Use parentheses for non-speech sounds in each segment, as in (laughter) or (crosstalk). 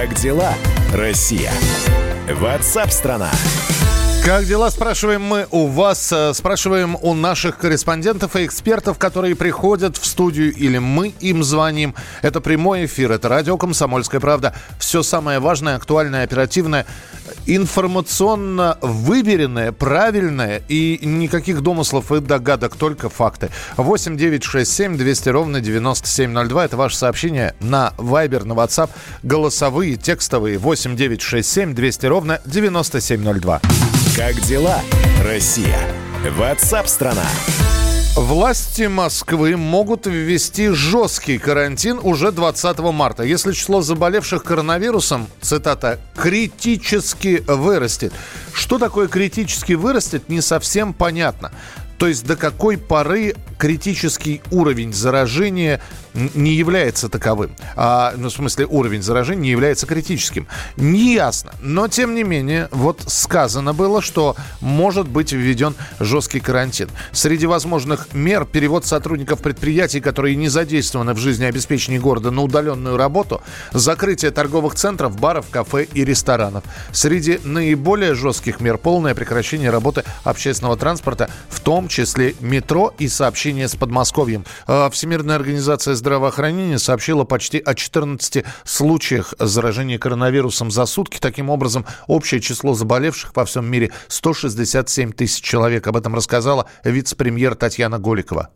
Как дела, Россия? Ватсап-страна! Как дела, спрашиваем мы у вас, э, спрашиваем у наших корреспондентов и экспертов, которые приходят в студию или мы им звоним. Это прямой эфир, это радио «Комсомольская правда». Все самое важное, актуальное, оперативное, информационно выверенное, правильное и никаких домыслов и догадок, только факты. 8 9 6 7 200 ровно 9702. Это ваше сообщение на Viber, на WhatsApp. Голосовые, текстовые 8 9 6 7 200 ровно 9702. Как дела, Россия? Ватсап-страна! Власти Москвы могут ввести жесткий карантин уже 20 марта, если число заболевших коронавирусом, цитата, критически вырастет. Что такое критически вырастет, не совсем понятно. То есть до какой поры критический уровень заражения не является таковым. А, ну, в смысле, уровень заражения не является критическим. Не ясно. Но, тем не менее, вот сказано было, что может быть введен жесткий карантин. Среди возможных мер перевод сотрудников предприятий, которые не задействованы в жизнеобеспечении города на удаленную работу, закрытие торговых центров, баров, кафе и ресторанов. Среди наиболее жестких мер полное прекращение работы общественного транспорта, в том числе метро и сообщения с Подмосковьем. А, Всемирная организация здравоохранения сообщила почти о 14 случаях заражения коронавирусом за сутки. Таким образом, общее число заболевших по всем мире 167 тысяч человек. Об этом рассказала вице-премьер Татьяна Голикова.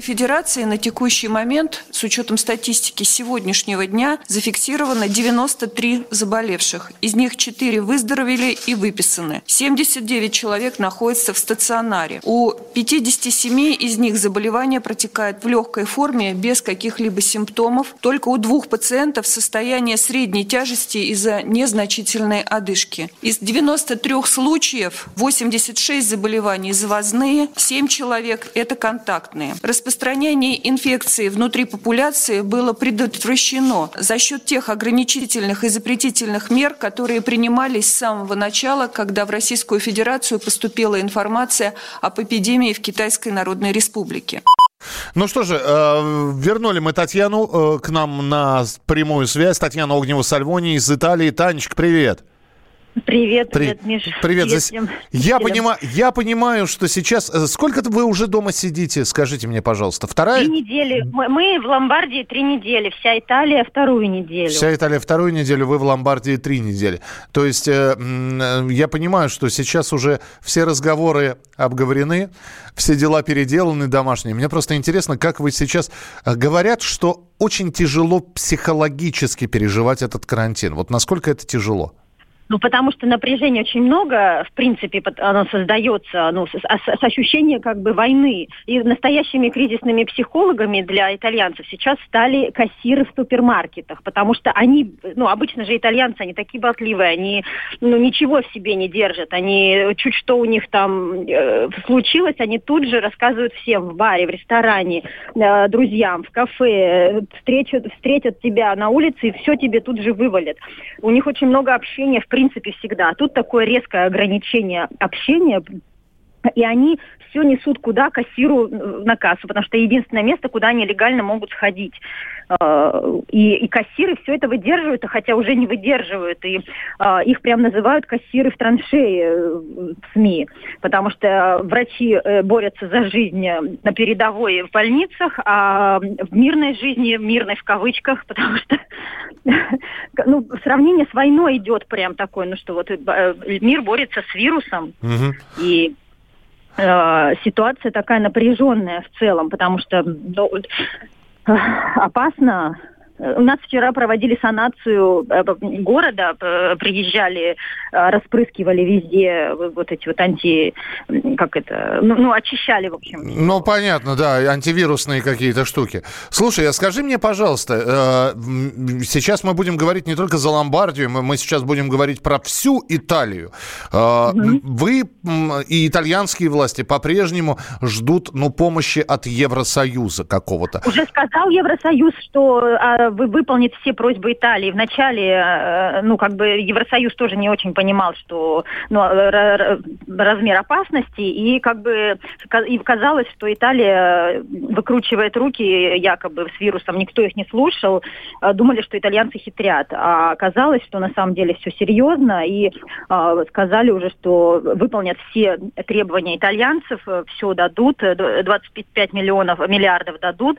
Федерации на текущий момент, с учетом статистики сегодняшнего дня, зафиксировано 93 заболевших. Из них 4 выздоровели и выписаны. 79 человек находятся в стационаре. У 57 из них заболевание протекает в легкой форме, без каких-либо симптомов. Только у двух пациентов состояние средней тяжести из-за незначительной одышки. Из 93 случаев 86 заболеваний завозные, 7 человек – это контактные распространение инфекции внутри популяции было предотвращено за счет тех ограничительных и запретительных мер, которые принимались с самого начала, когда в Российскую Федерацию поступила информация об эпидемии в Китайской Народной Республике. Ну что же, э, вернули мы Татьяну э, к нам на прямую связь. Татьяна Огнева-Сальвони из Италии. Танечка, привет. Привет, привет, Миш. Привет. привет. Всем. Я, понимаю, я понимаю, что сейчас... Э, сколько вы уже дома сидите? Скажите мне, пожалуйста. Вторая? Три недели. Мы в Ломбардии три недели. Вся Италия вторую неделю. Вся Италия вторую неделю, вы в Ломбардии три недели. То есть э, э, я понимаю, что сейчас уже все разговоры обговорены, все дела переделаны домашние. Мне просто интересно, как вы сейчас... Говорят, что очень тяжело психологически переживать этот карантин. Вот насколько это тяжело? Ну, потому что напряжения очень много, в принципе, оно создается ну, с, с, с ощущением как бы войны. И настоящими кризисными психологами для итальянцев сейчас стали кассиры в супермаркетах, потому что они, ну, обычно же итальянцы, они такие болтливые, они, ну, ничего в себе не держат, они, чуть что у них там э, случилось, они тут же рассказывают всем в баре, в ресторане, э, друзьям, в кафе, э, встречат, встретят тебя на улице и все тебе тут же вывалят. У них очень много общения в принципе всегда. А тут такое резкое ограничение общения, и они все несут куда кассиру э, на кассу, потому что единственное место, куда они легально могут сходить. Э, и, и кассиры все это выдерживают, а хотя уже не выдерживают. И э, их прям называют кассиры в траншее в СМИ, потому что врачи борются за жизнь на передовой в больницах, а в мирной жизни, мирной в кавычках, (laughs) потому что (laughs) ну, сравнение с войной идет прям такое, ну что вот мир борется с вирусом, угу. и Э, ситуация такая напряженная в целом, потому что ну, э, опасно у нас вчера проводили санацию э, города, приезжали, э, распрыскивали везде вот эти вот анти... Как это? Ну, ну очищали, в общем. Ну, понятно, да, антивирусные какие-то штуки. Слушай, а скажи мне, пожалуйста, э, сейчас мы будем говорить не только за Ломбардию, мы сейчас будем говорить про всю Италию. Вы и итальянские власти по-прежнему ждут, ну, помощи от Евросоюза какого-то. Уже сказал Евросоюз, что а, э, выполнит все просьбы Италии. Вначале, э, ну, как бы Евросоюз тоже не очень понимал, что ну, размер опасности, и как бы и казалось, что Италия выкручивает руки якобы с вирусом, никто их не слушал, думали, что итальянцы хитрят, а оказалось, что на самом деле все серьезно, и сказали уже, что выполнят все требования итальянцев, все дадут, 25 миллионов, миллиардов дадут,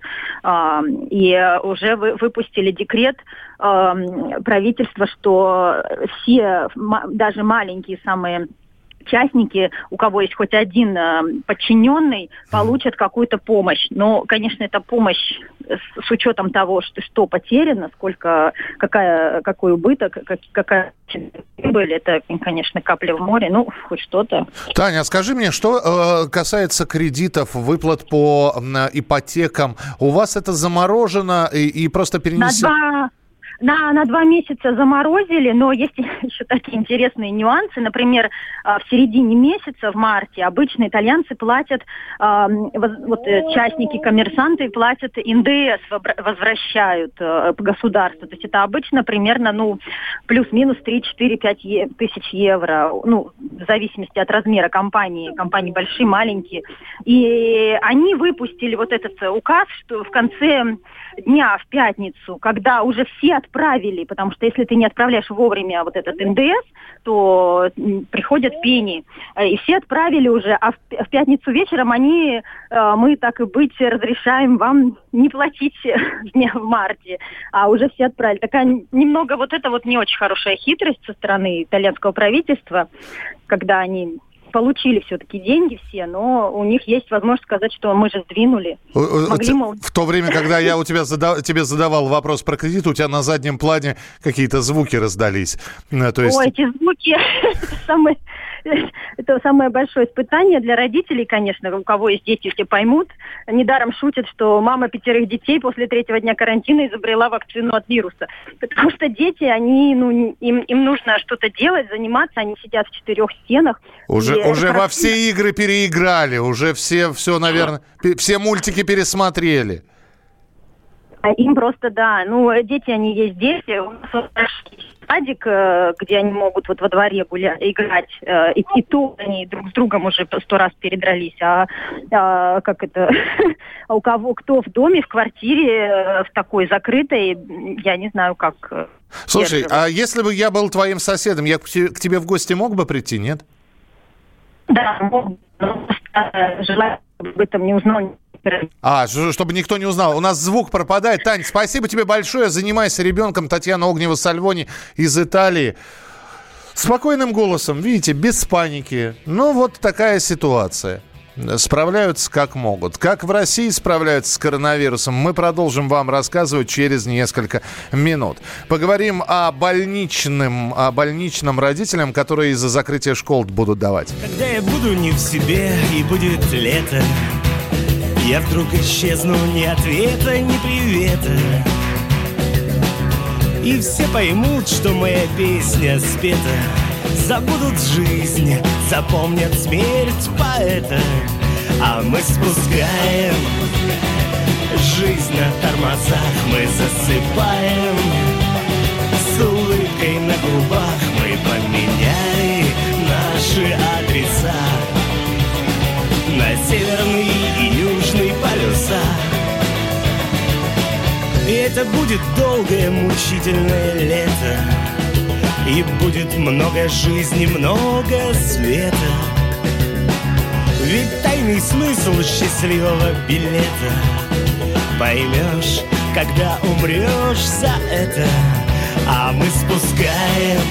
и уже выпустили декрет правительства, что все, даже маленькие самые участники, у кого есть хоть один э, подчиненный, получат какую-то помощь. Но, конечно, эта помощь с, с учетом того, что, что потеряно, сколько, какая, какой убыток, как, какая прибыль, это, конечно, капля в море, ну, хоть что-то. Таня, скажи мне, что э, касается кредитов, выплат по э, ипотекам, у вас это заморожено и, и просто перенесено? На на, два месяца заморозили, но есть (laughs) еще такие интересные нюансы. Например, а, в середине месяца, в марте, обычно итальянцы платят, вот э, частники, коммерсанты платят НДС, возвращают э, государству. То есть это обычно примерно, ну, плюс-минус 3-4-5 тысяч евро, ну, в зависимости от размера компании. Компании большие, маленькие. И они выпустили вот этот указ, что в конце дня, в пятницу, когда уже все отправили, потому что если ты не отправляешь вовремя вот этот НДС, то приходят пени. Э, и все отправили уже, а в пятницу вечером они, э, мы так и быть, разрешаем вам не платить (laughs) в марте, а уже все отправили. Такая немного вот это вот не очень хорошая хитрость со стороны итальянского правительства, когда они получили все-таки деньги все, но у них есть возможность сказать, что мы же сдвинули. Могли, мол... В то время, когда я у тебя задав... тебе задавал вопрос про кредит, у тебя на заднем плане какие-то звуки раздались. Э, то есть... Ой, эти звуки, (laughs) это самое (laughs) это самое большое испытание для родителей, конечно, у кого есть дети, все поймут. Недаром шутят, что мама пятерых детей после третьего дня карантина изобрела вакцину от вируса. Потому что дети, они, ну, им, им нужно что-то делать, заниматься, они сидят в четырех стенах. Уже, уже во все игры переиграли, уже все, все, наверное, все мультики пересмотрели. А им просто, да, ну, дети, они есть дети. У нас садик, э, где они могут вот во дворе гулять, играть, э, и, и то они друг с другом уже сто раз передрались, а, а как это, (laughs) а у кого, кто в доме, в квартире, э, в такой закрытой, я не знаю, как... Слушай, а если бы я был твоим соседом, я к тебе в гости мог бы прийти, нет? Да, мог, но желательно об этом не узнал а, чтобы никто не узнал. У нас звук пропадает. Тань, спасибо тебе большое. Занимайся ребенком. Татьяна Огнева-Сальвони из Италии. Спокойным голосом, видите, без паники. Ну, вот такая ситуация. Справляются как могут. Как в России справляются с коронавирусом, мы продолжим вам рассказывать через несколько минут. Поговорим о больничном, о больничном родителям, которые из-за закрытия школ будут давать. Когда я буду не в себе и будет лето, я вдруг исчезну ни ответа, ни привета. И все поймут, что моя песня спета. Забудут жизнь, запомнят смерть поэта. А мы спускаем жизнь на тормозах. Мы засыпаем с улыбкой на губах это будет долгое мучительное лето, И будет много жизни, много света. Ведь тайный смысл счастливого билета Поймешь, когда умрешь за это А мы спускаем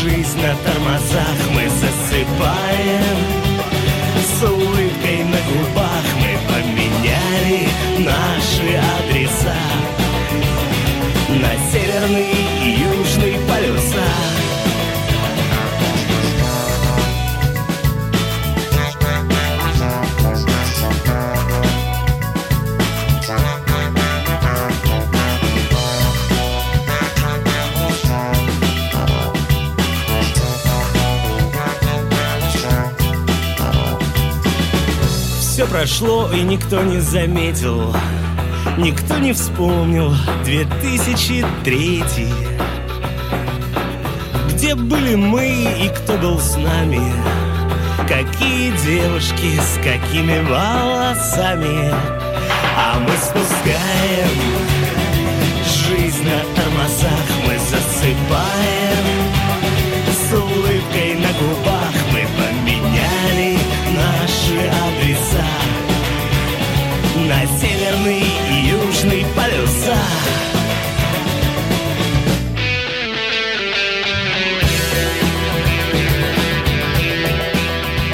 жизнь на тормозах Мы засыпаем с улыбкой на губах мы поменяли наши адреса. На северный и прошло, и никто не заметил. Никто не вспомнил 2003 Где были мы и кто был с нами? Какие девушки с какими волосами? А мы спускаем Жизнь на тормозах мы засыпаем На северный и южный полюса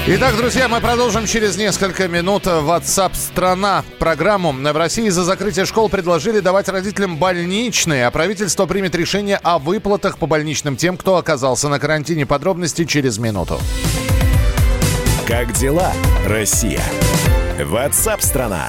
Итак, друзья, мы продолжим через несколько минут WhatsApp страна программу. В России за закрытие школ предложили давать родителям больничные, а правительство примет решение о выплатах по больничным тем, кто оказался на карантине. Подробности через минуту. Как дела, Россия? WhatsApp страна.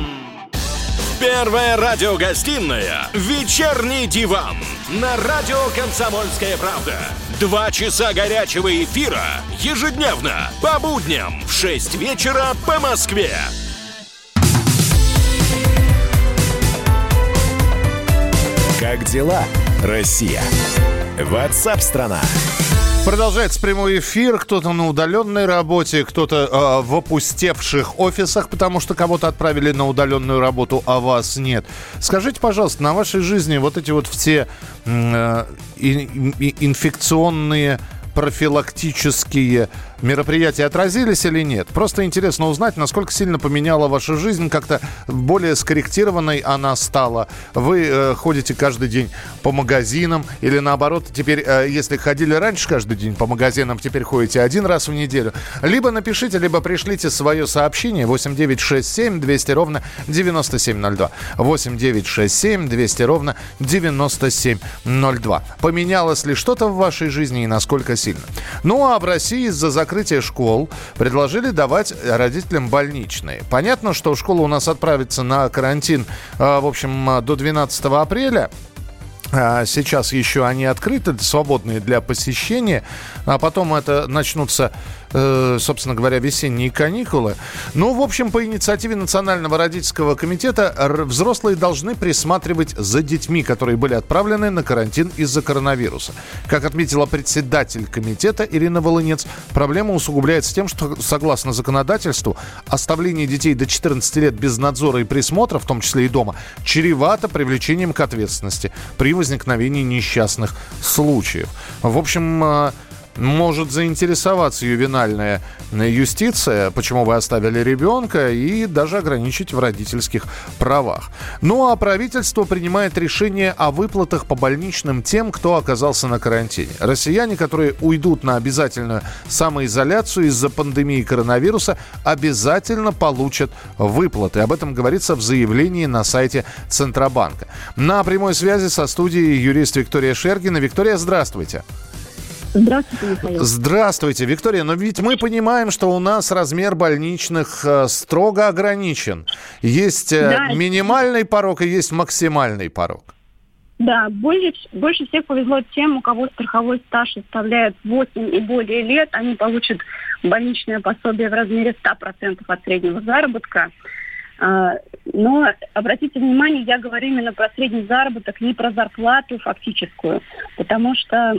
Первая радиогостинная «Вечерний диван» на радио «Комсомольская правда». Два часа горячего эфира ежедневно по будням в 6 вечера по Москве. Как дела, Россия? WhatsApp страна. Продолжается прямой эфир. Кто-то на удаленной работе, кто-то э, в опустевших офисах, потому что кого-то отправили на удаленную работу, а вас нет. Скажите, пожалуйста, на вашей жизни вот эти вот все э, ин- ин- инфекционные профилактические мероприятия отразились или нет? Просто интересно узнать, насколько сильно поменяла ваша жизнь, как-то более скорректированной она стала. Вы э, ходите каждый день по магазинам или наоборот, теперь, э, если ходили раньше каждый день по магазинам, теперь ходите один раз в неделю. Либо напишите, либо пришлите свое сообщение 8967 200 ровно 9702. 8967 200 ровно 9702. Поменялось ли что-то в вашей жизни и насколько сильно? Ну а в России из-за закрытия школ предложили давать родителям больничные. Понятно, что школа у нас отправится на карантин, э, в общем, э, до 12 апреля. А Сейчас еще они открыты, свободные для посещения, а потом это начнутся, э, собственно говоря, весенние каникулы. Ну, в общем, по инициативе Национального родительского комитета взрослые должны присматривать за детьми, которые были отправлены на карантин из-за коронавируса. Как отметила председатель комитета Ирина Волынец, проблема усугубляется тем, что, согласно законодательству, оставление детей до 14 лет без надзора и присмотра, в том числе и дома, чревато привлечением к ответственности при возникновении несчастных случаев. В общем, э, может заинтересоваться ювенальная юстиция, почему вы оставили ребенка, и даже ограничить в родительских правах. Ну а правительство принимает решение о выплатах по больничным тем, кто оказался на карантине. Россияне, которые уйдут на обязательную самоизоляцию из-за пандемии коронавируса, обязательно получат выплаты. Об этом говорится в заявлении на сайте Центробанка. На прямой связи со студией юрист Виктория Шергина. Виктория, здравствуйте. Здравствуйте, Михаил. Здравствуйте, Виктория. Но ведь мы понимаем, что у нас размер больничных э, строго ограничен. Есть э, Да. минимальный порог и есть максимальный порог. Да, больше, больше всех повезло тем, у кого страховой стаж составляет 8 и более лет. Они получат больничное пособие в размере 100% от среднего заработка. А, Но обратите внимание, я говорю именно про средний заработок, не про зарплату фактическую, потому что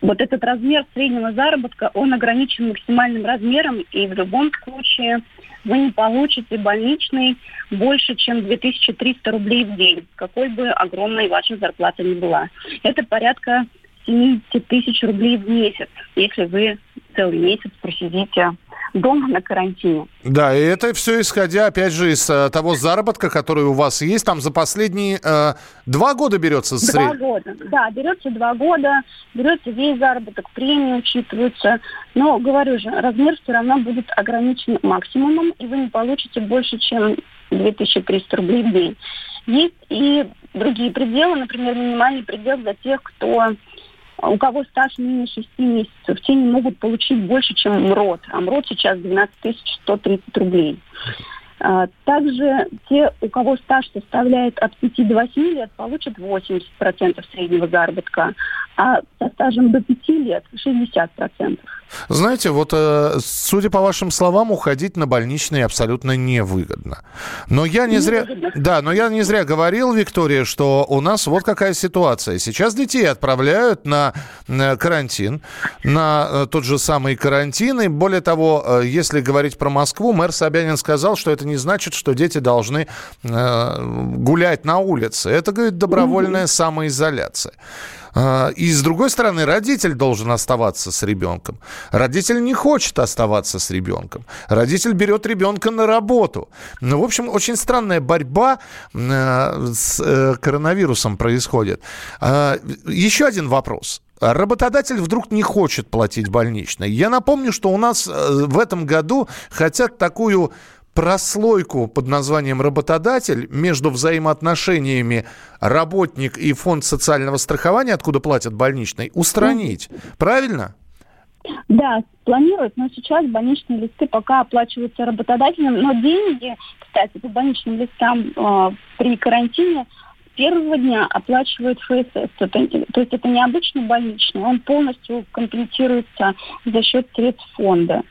вот этот размер среднего заработка, он ограничен максимальным размером, и в любом случае вы не получите больничный больше, чем 2300 рублей в день, какой бы огромной ваша зарплата ни была. Это порядка 70 тысяч рублей в месяц, если вы целый месяц просидите дома на карантине. Да, и это все исходя, опять же, из э, того заработка, который у вас есть. Там за последние э, два года берется Два сред- года. Да, берется два года, берется весь заработок, премии учитываются. Но, говорю же, размер все равно будет ограничен максимумом, и вы не получите больше, чем 2300 рублей в день. Есть и другие пределы, например, минимальный предел для тех, кто у кого стаж менее 6 месяцев, те не могут получить больше, чем МРОД. А МРОД сейчас 12 130 рублей. А, также те, у кого стаж составляет от 5 до 8 лет, получат 80% среднего заработка, а со стажем до 5 лет 60%. Знаете, вот э, судя по вашим словам, уходить на больничный абсолютно невыгодно. Но я не, не зря, выгодно. да, но я не зря говорил, Виктория, что у нас вот какая ситуация. Сейчас детей отправляют на, на карантин, на э, тот же самый карантин. И более того, э, если говорить про Москву, мэр Собянин сказал, что это не значит, что дети должны э, гулять на улице. Это, говорит, добровольная самоизоляция. А, и с другой стороны, родитель должен оставаться с ребенком. Родитель не хочет оставаться с ребенком. Родитель берет ребенка на работу. Ну, в общем, очень странная борьба э, с э, коронавирусом происходит. А, еще один вопрос. Работодатель вдруг не хочет платить больничный. Я напомню, что у нас э, в этом году хотят такую прослойку под названием работодатель между взаимоотношениями работник и фонд социального страхования, откуда платят больничный, устранить. Правильно? Да, планируют, но сейчас больничные листы пока оплачиваются работодателем, но деньги, кстати, по больничным листам э, при карантине первого дня оплачивает ФСС. То, то есть это не обычный больничный, он полностью компенсируется за счет средств фонда.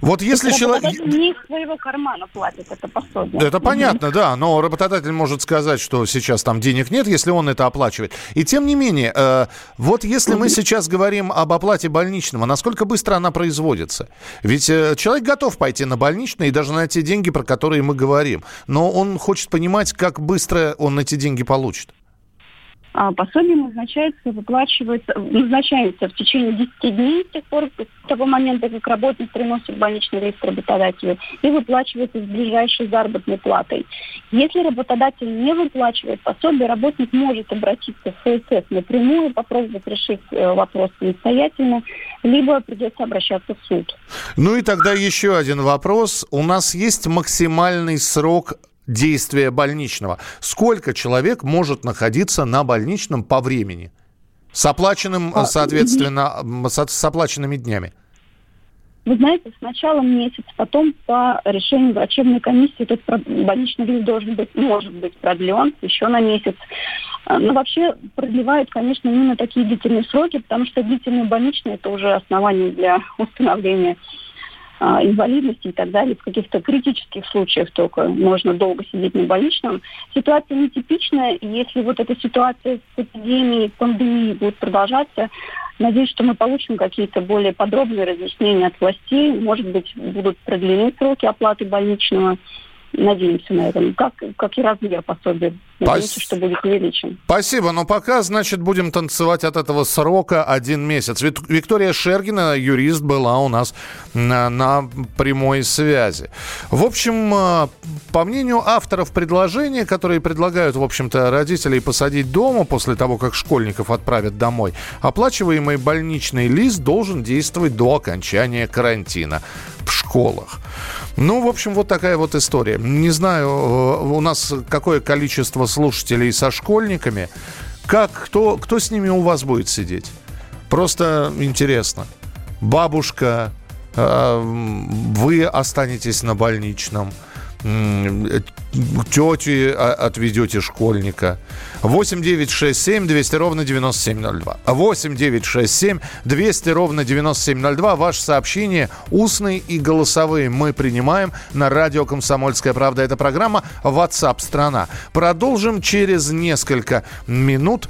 Вот если человек... Не из своего кармана платит это пособие. Это понятно, да, но работодатель может сказать, что сейчас там денег нет, если он это оплачивает. И тем не менее, э, вот если мы сейчас говорим об оплате больничного, насколько быстро она производится? Ведь э, человек готов пойти на больничный и даже на те деньги, про которые мы говорим, но он хочет понимать, как быстро он эти деньги получит. А пособие назначается, выплачивается, назначается в течение 10 дней с тех пор, с того момента, как работник приносит больничный лист работодателю, и выплачивается с ближайшей заработной платой. Если работодатель не выплачивает пособие, работник может обратиться в ФСС напрямую, попробовать решить э, вопрос самостоятельно, либо придется обращаться в суд. Ну и тогда еще один вопрос. У нас есть максимальный срок действия больничного. Сколько человек может находиться на больничном по времени? С оплаченным, а, соответственно, с, оплаченными днями. Вы знаете, сначала месяц, потом по решению врачебной комиссии этот больничный лист должен быть, может быть продлен еще на месяц. А, но вообще продлевают, конечно, именно такие длительные сроки, потому что длительные больничные – это уже основание для (laughs) установления инвалидности и так далее. В каких-то критических случаях только можно долго сидеть на больничном. Ситуация нетипичная. Если вот эта ситуация с эпидемией, пандемией будет продолжаться, надеюсь, что мы получим какие-то более подробные разъяснения от властей. Может быть, будут продлены сроки оплаты больничного надеемся на это. Как, как и размер пособия. Надеемся, Пас... что будет увеличен. Спасибо. Но пока, значит, будем танцевать от этого срока один месяц. Виктория Шергина, юрист, была у нас на, на прямой связи. В общем, э, по мнению авторов предложения, которые предлагают, в общем-то, родителей посадить дома после того, как школьников отправят домой, оплачиваемый больничный лист должен действовать до окончания карантина в школах. Ну, в общем, вот такая вот история. Не знаю, э, у нас какое количество слушателей со школьниками. Как, кто, кто с ними у вас будет сидеть? Просто интересно. Бабушка, э, вы останетесь на больничном тети отведете школьника. 8 9 6 7 200 ровно 9702. 8 9 6 7 200 ровно 9702. Ваши сообщения устные и голосовые мы принимаем на радио «Комсомольская правда». Это программа WhatsApp страна». Продолжим через несколько минут.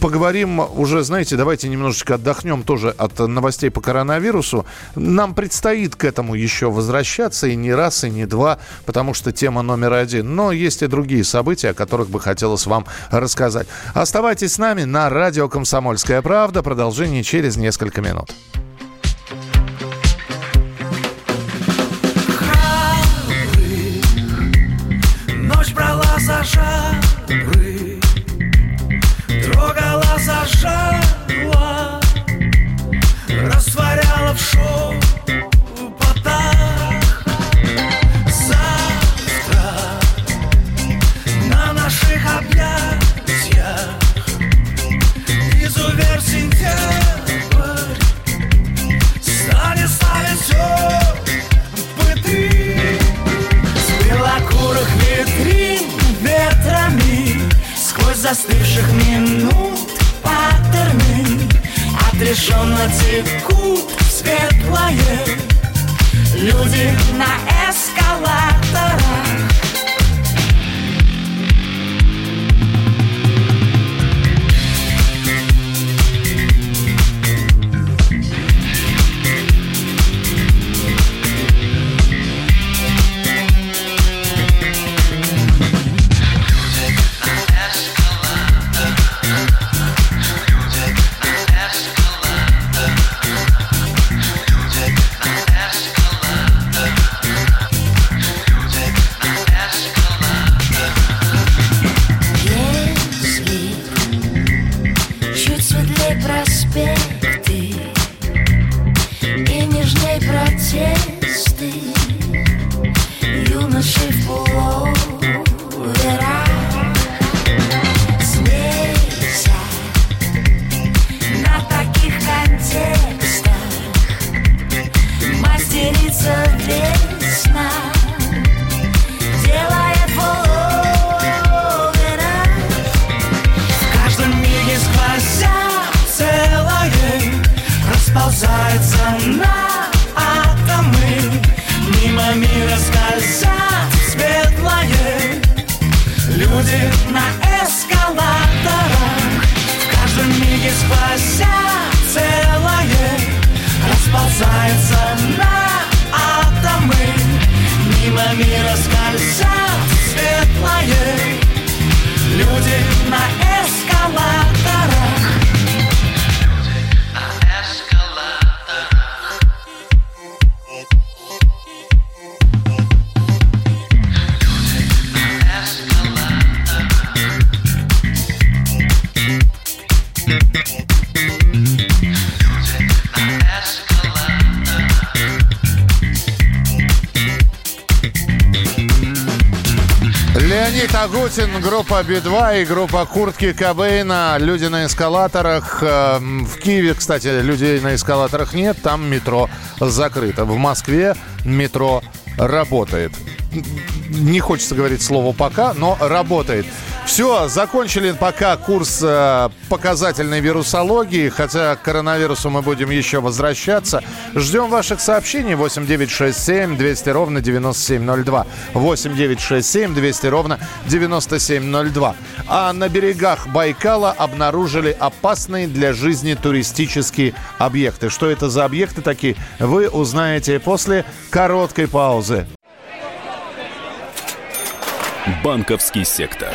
Поговорим уже, знаете, давайте немножечко отдохнем тоже от новостей по коронавирусу. Нам предстоит к этому еще возвращаться и не раз, и не два, потому что тема номер один но есть и другие события, о которых бы хотелось вам рассказать. Оставайтесь с нами на радио «Комсомольская правда». Продолжение через несколько минут. Агутин, группа Би-2 и группа Куртки Кобейна. Люди на эскалаторах. Э, В Киеве, кстати, людей на эскалаторах нет. Там метро закрыто. В Москве метро работает. Не хочется говорить слово «пока», но работает. Все, закончили пока курс э, показательной вирусологии, хотя к коронавирусу мы будем еще возвращаться. Ждем ваших сообщений 8967 200 ровно 9702. 8967 200 ровно 9702. А на берегах Байкала обнаружили опасные для жизни туристические объекты. Что это за объекты такие, вы узнаете после короткой паузы. Банковский сектор.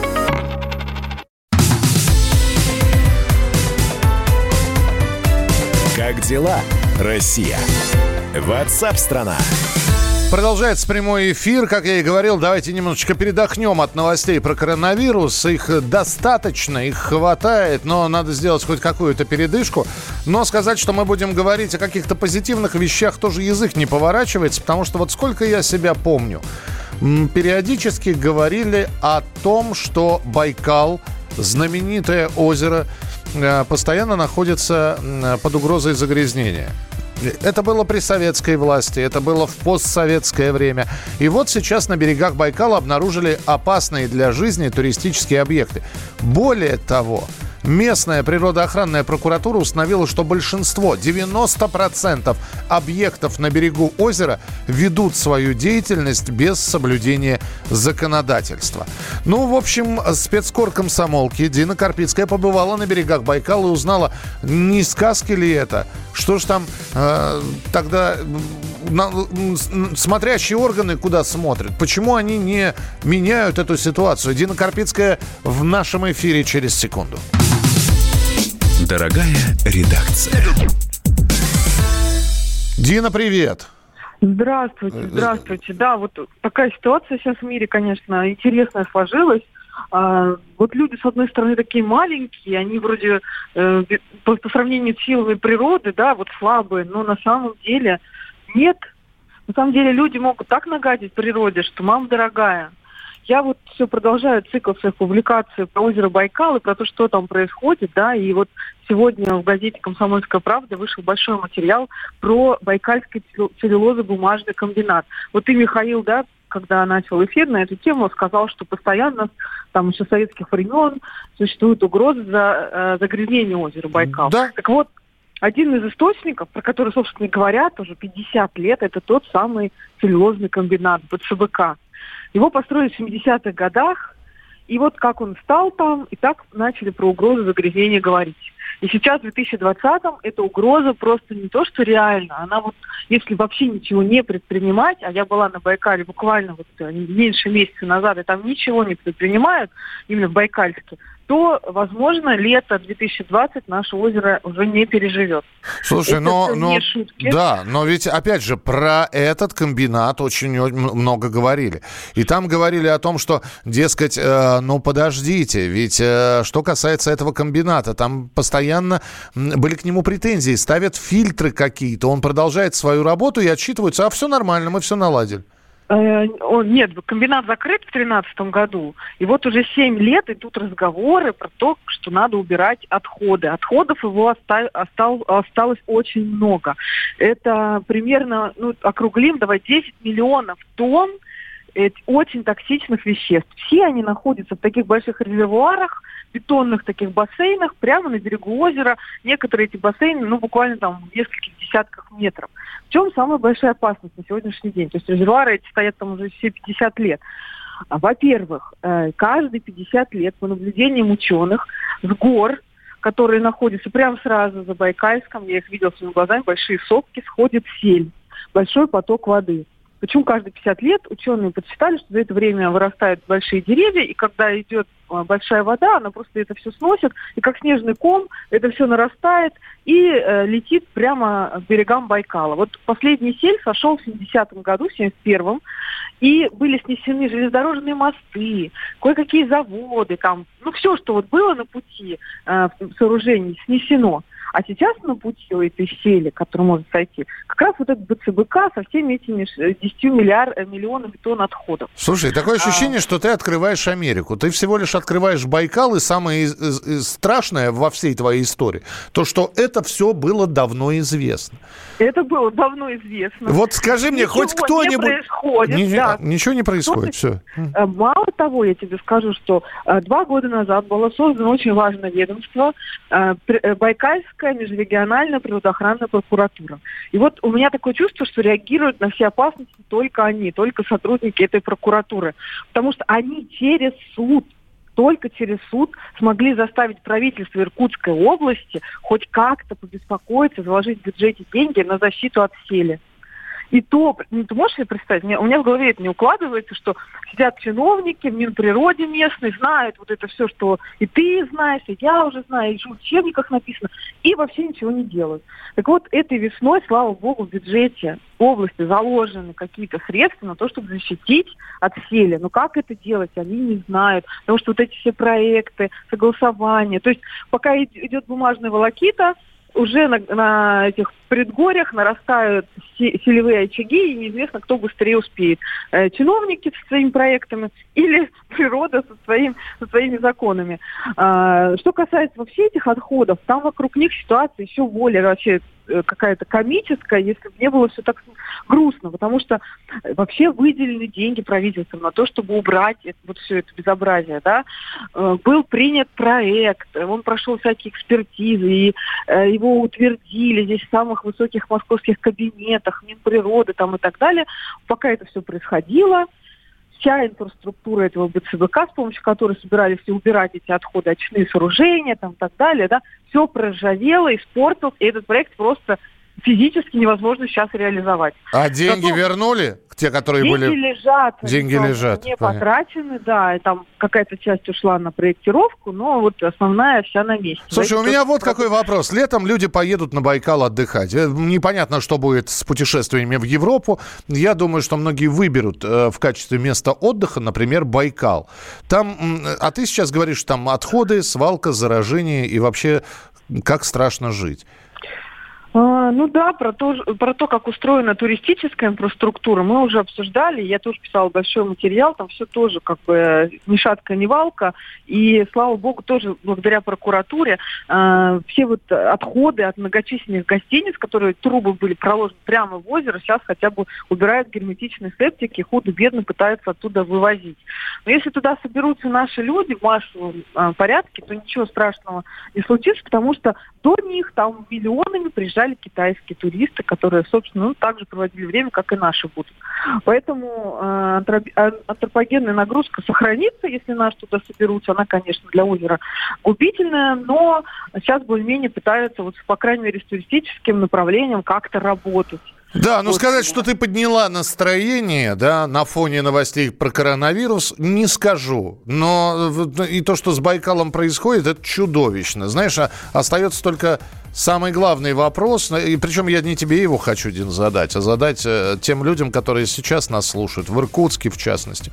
Как дела, Россия? Ватсап-страна! Продолжается прямой эфир. Как я и говорил, давайте немножечко передохнем от новостей про коронавирус. Их достаточно, их хватает, но надо сделать хоть какую-то передышку. Но сказать, что мы будем говорить о каких-то позитивных вещах, тоже язык не поворачивается, потому что вот сколько я себя помню, периодически говорили о том, что Байкал, знаменитое озеро, постоянно находится под угрозой загрязнения. Это было при советской власти, это было в постсоветское время. И вот сейчас на берегах Байкала обнаружили опасные для жизни туристические объекты. Более того, местная природоохранная прокуратура установила, что большинство, 90% объектов на берегу озера ведут свою деятельность без соблюдения законодательства. Ну, в общем, спецкор комсомолки Дина Карпицкая побывала на берегах Байкала и узнала, не сказки ли это, что ж там э, тогда на- смотрящие органы куда смотрят? Почему они не меняют эту ситуацию? Дина Карпицкая в нашем эфире через секунду. Дорогая редакция. Дина, привет. Здравствуйте, здравствуйте. Да, вот такая ситуация сейчас в мире, конечно, интересная сложилась. А, вот люди, с одной стороны, такие маленькие, они вроде э, по, по сравнению с силами природы, да, вот слабые, но на самом деле нет На самом деле люди могут так нагадить природе, что мама дорогая. Я вот все продолжаю цикл своих публикаций про озеро Байкал и про то, что там происходит, да, и вот сегодня в газете «Комсомольская правда» вышел большой материал про Байкальский целлю- целлюлозо-бумажный комбинат. Вот ты, Михаил, да, когда начал эфир на эту тему, сказал, что постоянно, там еще советских времен, существует угроза за э, загрязнения озера Байкал. Да. Так вот, один из источников, про который, собственно, говорят уже 50 лет, это тот самый целлюлозный комбинат БЦБК. Его построили в 70-х годах, и вот как он стал там, и так начали про угрозу загрязнения говорить. И сейчас, в 2020-м, эта угроза просто не то, что реальна, она вот, если вообще ничего не предпринимать, а я была на Байкале буквально вот э, меньше месяца назад, и там ничего не предпринимают, именно в Байкальске, то, возможно, лето 2020 наше озеро уже не переживет. Слушай, Это но, но- да, но ведь опять же про этот комбинат очень много говорили. И там говорили о том, что, дескать, э, ну подождите, ведь э, что касается этого комбината, там постоянно м, были к нему претензии, ставят фильтры какие-то, он продолжает свою работу и отчитываются, а все нормально, мы все наладили. Э, Нет, комбинат закрыт в 2013 году, и вот уже 7 лет идут разговоры про то, что надо убирать отходы. Отходов его оста- остал- осталось очень много. Это примерно, ну, округлим, давай, 10 миллионов тонн очень токсичных веществ. Все они находятся в таких больших резервуарах, бетонных таких бассейнах, прямо на берегу озера. Некоторые эти бассейны, ну, буквально там в нескольких десятках метров. В чем самая большая опасность на сегодняшний день? То есть резервуары эти стоят там уже все 50 лет. А, Во-первых, э, каждые 50 лет по наблюдениям ученых с гор, которые находятся прямо сразу за Байкальском, я их видела своими глазами, большие сопки, сходит сель, большой поток воды. Почему каждые 50 лет ученые подсчитали, что за это время вырастают большие деревья, и когда идет а, большая вода, она просто это все сносит, и как снежный ком это все нарастает и э, летит прямо к берегам Байкала. Вот последний сель сошел в 70-м году, в 71-м, и были снесены железнодорожные мосты, кое-какие заводы, там, ну все, что вот было на пути э, сооружений, снесено. А сейчас на пути у этой сели, которая может сойти, как раз вот этот БЦБК со всеми этими ш- 10 миллиар, э, миллионами тонн отходов. Слушай, такое А. ощущение, что ты открываешь Америку. Ты всего лишь открываешь Байкал, и самое страшное во всей твоей истории, то, что это все было давно известно. Это было давно известно. Вот скажи мне, Ничего хоть кто-нибудь... не происходит, Ни- да. Ничего не происходит, все. Э, Мало того, я тебе скажу, что э, два года назад было создано очень важное ведомство э, Байкальская межрегиональная природоохранная прокуратура. И вот у меня такое чувство, что реагируют на все опасности только они, только сотрудники этой прокуратуры. Потому что они через суд только через суд смогли заставить правительство Иркутской области хоть как-то побеспокоиться, заложить в бюджете деньги на защиту от сели. И то, ну, ты можешь себе представить, мне- у меня в голове это не укладывается, что сидят чиновники в Минприроде местной, знают вот это все, что и ты знаешь, и я уже знаю, и в учебниках написано, и вообще ничего не делают. Так вот, этой весной, слава богу, в бюджете области заложены какие-то средства на то, чтобы защитить от сели. Но как это делать, они не знают. Потому что вот эти все проекты, согласования. То есть пока ид- идет бумажная волокита, уже на, на этих предгорьях нарастают се- селевые очаги, и неизвестно, кто быстрее успеет. Э, чиновники со своими проектами или (laughs) природа со, своим, со своими законами. А, что касается вообще этих отходов, там вокруг них ситуация еще более вообще какая-то комическая, если бы не было все так грустно, потому что э, вообще выделены деньги правительством на то, чтобы убрать это- вот все это безобразие, да. Э, Был принят проект, э, он прошел всякие экспертизы, и э, его утвердили здесь в самых высоких московских кабинетах, Минприроды там и так далее. Пока это все происходило, вся инфраструктура этого БЦВК, с помощью которой собирались убирать эти отходы, очные сооружения там и так далее, да, все проржавело, испортилось, и этот проект просто физически невозможно сейчас реализовать. А деньги Зато- вернули? Те, которые Деньги были... лежат. Деньги они, лежат, Не понятно. потрачены, да, и там какая-то часть ушла на проектировку, но вот основная вся на месте. Слушай, у Зависит меня от- вот какой вопрос. Летом люди поедут на Байкал отдыхать. Э, Непонятно, что будет с путешествиями в Европу. Я думаю, что многие выберут э, в качестве места отдыха, например, Байкал. Там, а ты сейчас говоришь, там отходы, свалка, заражение и вообще как страшно жить. А, ну да, про то, про то, как устроена туристическая инфраструктура, мы уже обсуждали. Я тоже писала большой материал, там все тоже как бы э, ни шатка, ни валка. И, слава богу, тоже благодаря прокуратуре э, все вот отходы от многочисленных гостиниц, которые трубы были проложены прямо в озеро, сейчас хотя бы убирают герметичные септики, худо-бедно пытаются оттуда вывозить. Но если туда соберутся наши люди в массовом э, порядке, то ничего страшного не случится, потому что до них там миллионами приезжали китайские туристы, которые, собственно, ну, так же проводили время, как и наши будут. Поэтому э, а- антропогенная нагрузка сохранится, если наши туда соберутся. Она, конечно, для озера губительная, но сейчас более-менее пытаются, вот, по крайней мере, с туристическим направлением как-то работать. Да, ну Вот. сказать, что ты подняла настроение, да, на фоне новостей про коронавирус, не скажу. Но вот и то, что с Байкалом происходит, это чудовищно. Знаешь, а остается только самый главный вопрос, и причем я не тебе его хочу, Дин, задать, а задать э, тем людям, которые сейчас нас слушают, в Иркутске в частности.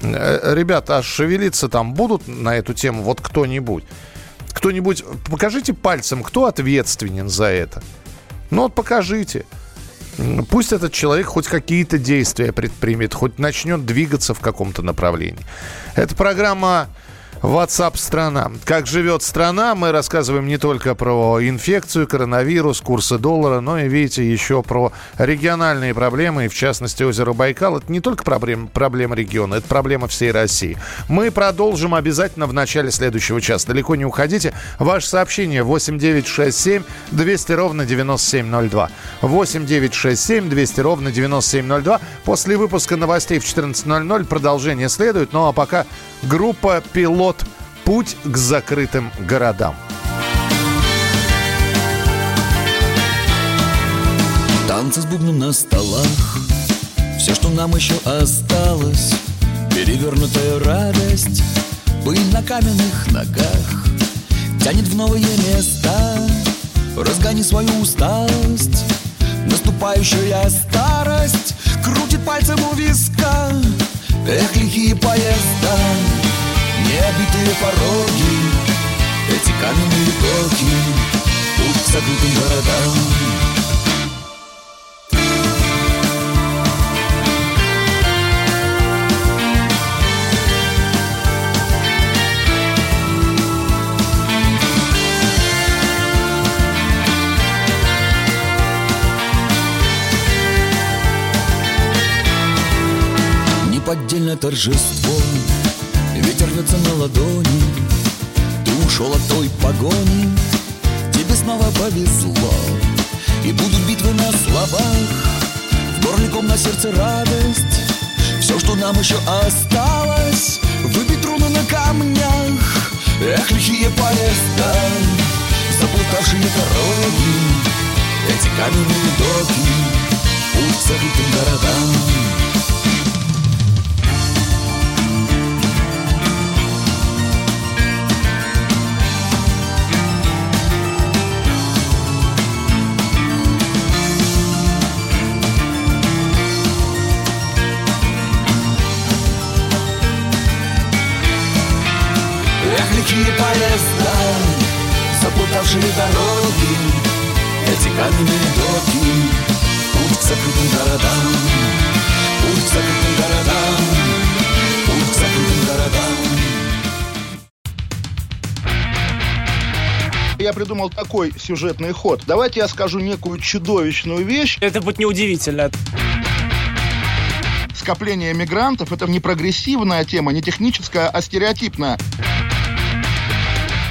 Э, Ребята, а шевелиться там будут на эту тему вот кто-нибудь? Кто-нибудь, покажите пальцем, кто ответственен за это. Ну вот покажите. Пусть этот человек хоть какие-то действия предпримет, хоть начнет двигаться в каком-то направлении. Это программа WhatsApp страна. Как живет страна, мы рассказываем не только про инфекцию, коронавирус, курсы доллара, но и, видите, еще про региональные проблемы, и в частности озеро Байкал. Это не только проблема, проблема региона, это проблема всей России. Мы продолжим обязательно в начале следующего часа. Далеко не уходите. Ваше сообщение 8967 200 ровно 9702. 8967 200 ровно 9702. После выпуска новостей в 14.00 продолжение следует. Ну а пока группа «Пилот. Путь к закрытым городам». Танцы с бубном на столах. Все, что нам еще осталось. Перевернутая радость. Пыль на каменных ногах. Тянет в новые места. Разгони свою усталость. Наступающая старость Крутит пальцем у виска. Эх, лихие поезда Необитые пороги Эти каменные доки Путь к закрытым городам. Неподдельное торжество Рвется на ладони. Ты ушел от той погони. Тебе снова повезло. И будут битвы на словах. В горле на сердце радость. Все, что нам еще осталось Выбить руны на камнях. Эх, лихие поезда Заплутавшие дороги. Эти каменные доки Путь к городам Лихие поезда, запутавшие дороги, Эти каменные доки, путь к закрытым городам, Путь к закрытым городам, путь к закрытым городам. Я придумал такой сюжетный ход. Давайте я скажу некую чудовищную вещь. Это будет неудивительно. Скопление мигрантов – это не прогрессивная тема, не техническая, а стереотипная.